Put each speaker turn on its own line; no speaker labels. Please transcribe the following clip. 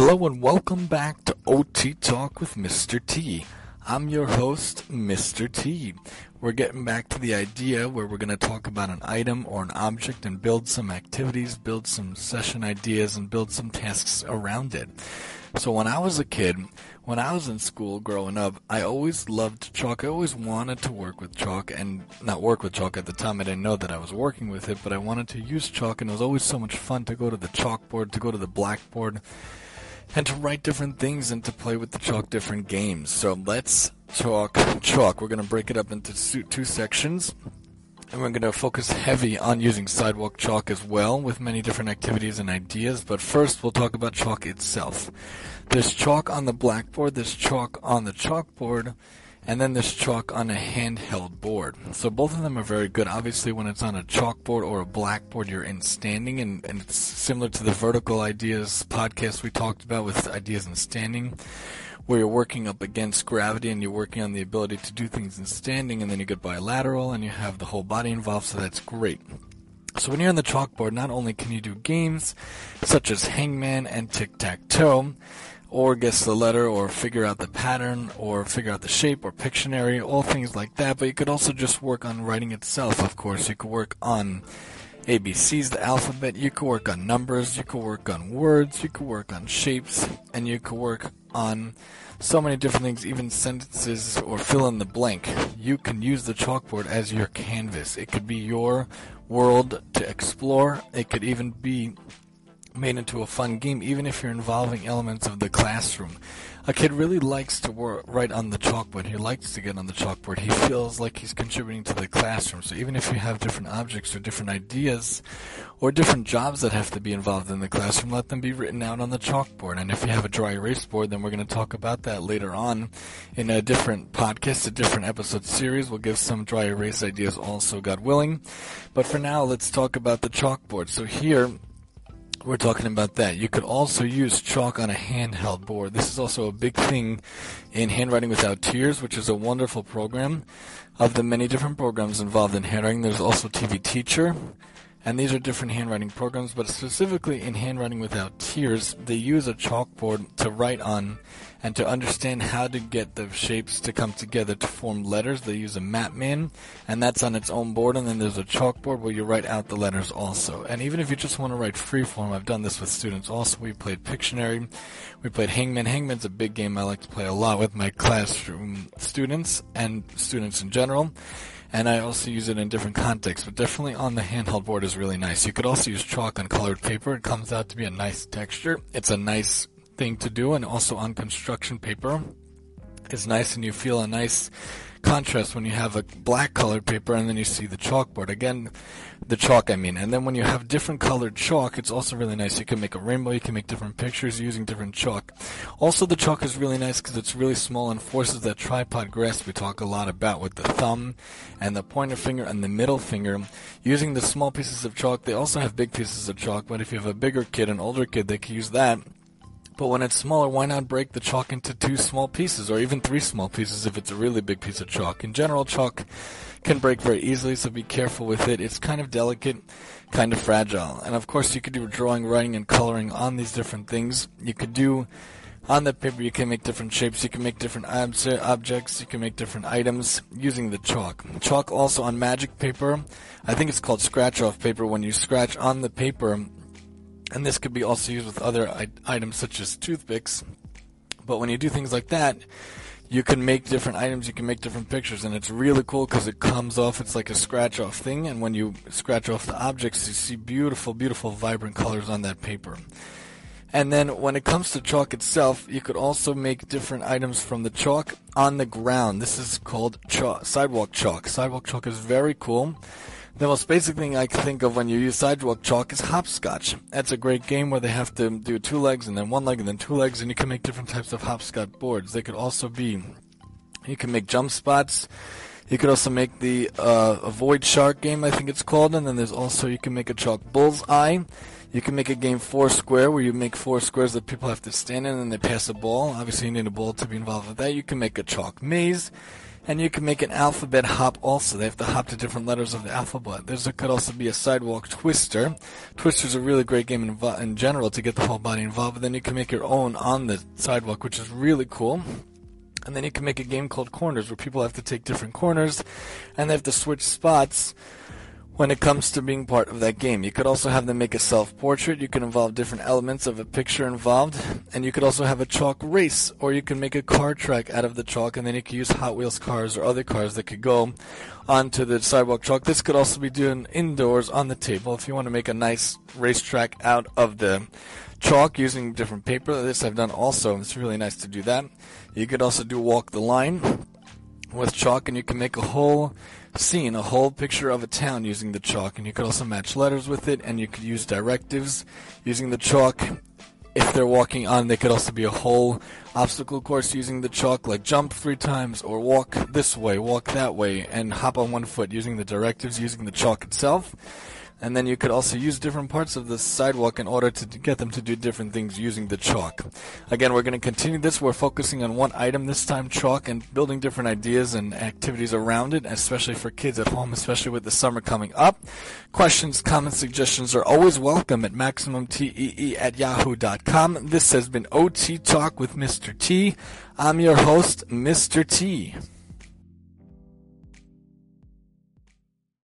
Hello and welcome back to OT Talk with Mr. T. I'm your host, Mr. T. We're getting back to the idea where we're going to talk about an item or an object and build some activities, build some session ideas, and build some tasks around it. So when I was a kid, when I was in school growing up, I always loved chalk. I always wanted to work with chalk and not work with chalk at the time. I didn't know that I was working with it, but I wanted to use chalk and it was always so much fun to go to the chalkboard, to go to the blackboard and to write different things and to play with the chalk different games. So let's talk chalk. We're going to break it up into two sections. And we're going to focus heavy on using sidewalk chalk as well with many different activities and ideas. But first, we'll talk about chalk itself. There's chalk on the blackboard, there's chalk on the chalkboard, and then there's chalk on a handheld board. So both of them are very good. Obviously, when it's on a chalkboard or a blackboard, you're in standing, and, and it's similar to the vertical ideas podcast we talked about with ideas in standing, where you're working up against gravity and you're working on the ability to do things in standing, and then you get bilateral and you have the whole body involved, so that's great. So when you're on the chalkboard, not only can you do games such as hangman and tic-tac-toe, or guess the letter or figure out the pattern or figure out the shape or Pictionary, all things like that. But you could also just work on writing itself, of course. You could work on ABCs, the alphabet. You could work on numbers. You could work on words. You could work on shapes. And you could work on so many different things, even sentences or fill in the blank. You can use the chalkboard as your canvas. It could be your world to explore. It could even be made into a fun game, even if you're involving elements of the classroom. A kid really likes to work, write on the chalkboard. He likes to get on the chalkboard. He feels like he's contributing to the classroom. So even if you have different objects or different ideas or different jobs that have to be involved in the classroom, let them be written out on the chalkboard. And if you have a dry erase board, then we're going to talk about that later on in a different podcast, a different episode series. We'll give some dry erase ideas also, God willing. But for now, let's talk about the chalkboard. So here, we're talking about that. You could also use chalk on a handheld board. This is also a big thing in Handwriting Without Tears, which is a wonderful program. Of the many different programs involved in handwriting, there's also TV Teacher, and these are different handwriting programs, but specifically in Handwriting Without Tears, they use a chalkboard to write on and to understand how to get the shapes to come together to form letters. They use a Mat Man, and that's on its own board, and then there's a chalkboard where you write out the letters also. And even if you just want to write freeform, I've done this with students also. We played Pictionary, we played Hangman. Hangman's a big game I like to play a lot with my classroom students and students in general and I also use it in different contexts, but definitely on the handheld board is really nice. You could also use chalk on colored paper. It comes out to be a nice texture. It's a nice thing to do, and also on construction paper. It's nice and you feel a nice contrast when you have a black colored paper and then you see the chalkboard. Again, the chalk, I mean. And then when you have different colored chalk, it's also really nice. You can make a rainbow, you can make different pictures using different chalk. Also, the chalk is really nice because it's really small and forces that tripod grasp we talk a lot about with the thumb and the pointer finger and the middle finger. Using the small pieces of chalk, they also have big pieces of chalk, but if you have a bigger kid, an older kid, they can use that but when it's smaller, why not break the chalk into two small pieces or even three small pieces if it's a really big piece of chalk? In general, chalk can break very easily, so be careful with it. It's kind of delicate, kind of fragile. And of course, you could do drawing, writing, and coloring on these different things. You could do on the paper, you can make different shapes, you can make different objects, you can make different items using the chalk. Chalk also on magic paper, I think it's called scratch off paper. When you scratch on the paper, and this could be also used with other I- items such as toothpicks. But when you do things like that, you can make different items, you can make different pictures, and it's really cool because it comes off, it's like a scratch off thing, and when you scratch off the objects, you see beautiful, beautiful, vibrant colors on that paper. And then when it comes to chalk itself, you could also make different items from the chalk on the ground. This is called chalk, sidewalk chalk. Sidewalk chalk is very cool the most basic thing I can think of when you use sidewalk chalk is hopscotch. That's a great game where they have to do two legs and then one leg and then two legs, and you can make different types of hopscotch boards. They could also be, you can make jump spots. You could also make the uh, avoid shark game, I think it's called, and then there's also you can make a chalk bullseye. You can make a game four square where you make four squares that people have to stand in and they pass a ball. Obviously, you need a ball to be involved with that. You can make a chalk maze. And you can make an alphabet hop also. They have to hop to different letters of the alphabet. There could also be a sidewalk twister. Twister's a really great game in, in general to get the whole body involved, but then you can make your own on the sidewalk, which is really cool. And then you can make a game called Corners, where people have to take different corners, and they have to switch spots when it comes to being part of that game. You could also have them make a self-portrait. You can involve different elements of a picture involved. And you could also have a chalk race, or you can make a car track out of the chalk, and then you could use Hot Wheels cars or other cars that could go onto the sidewalk chalk. This could also be done indoors on the table if you want to make a nice racetrack out of the chalk using different paper. This I've done also. It's really nice to do that. You could also do walk the line with chalk, and you can make a whole scene, a whole picture of a town using the chalk, and you could also match letters with it, and you could use directives using the chalk. If they're walking on, they could also be a whole obstacle course using the chalk, like jump three times, or walk this way, walk that way, and hop on one foot using the directives using the chalk itself and then you could also use different parts of the sidewalk in order to get them to do different things using the chalk. Again, we're going to continue this. We're focusing on one item this time, chalk, and building different ideas and activities around it, especially for kids at home, especially with the summer coming up. Questions, comments, suggestions are always welcome at MaximumTEE at yahoo.com. This has been OT Talk with Mr. T. I'm your host, Mr. T.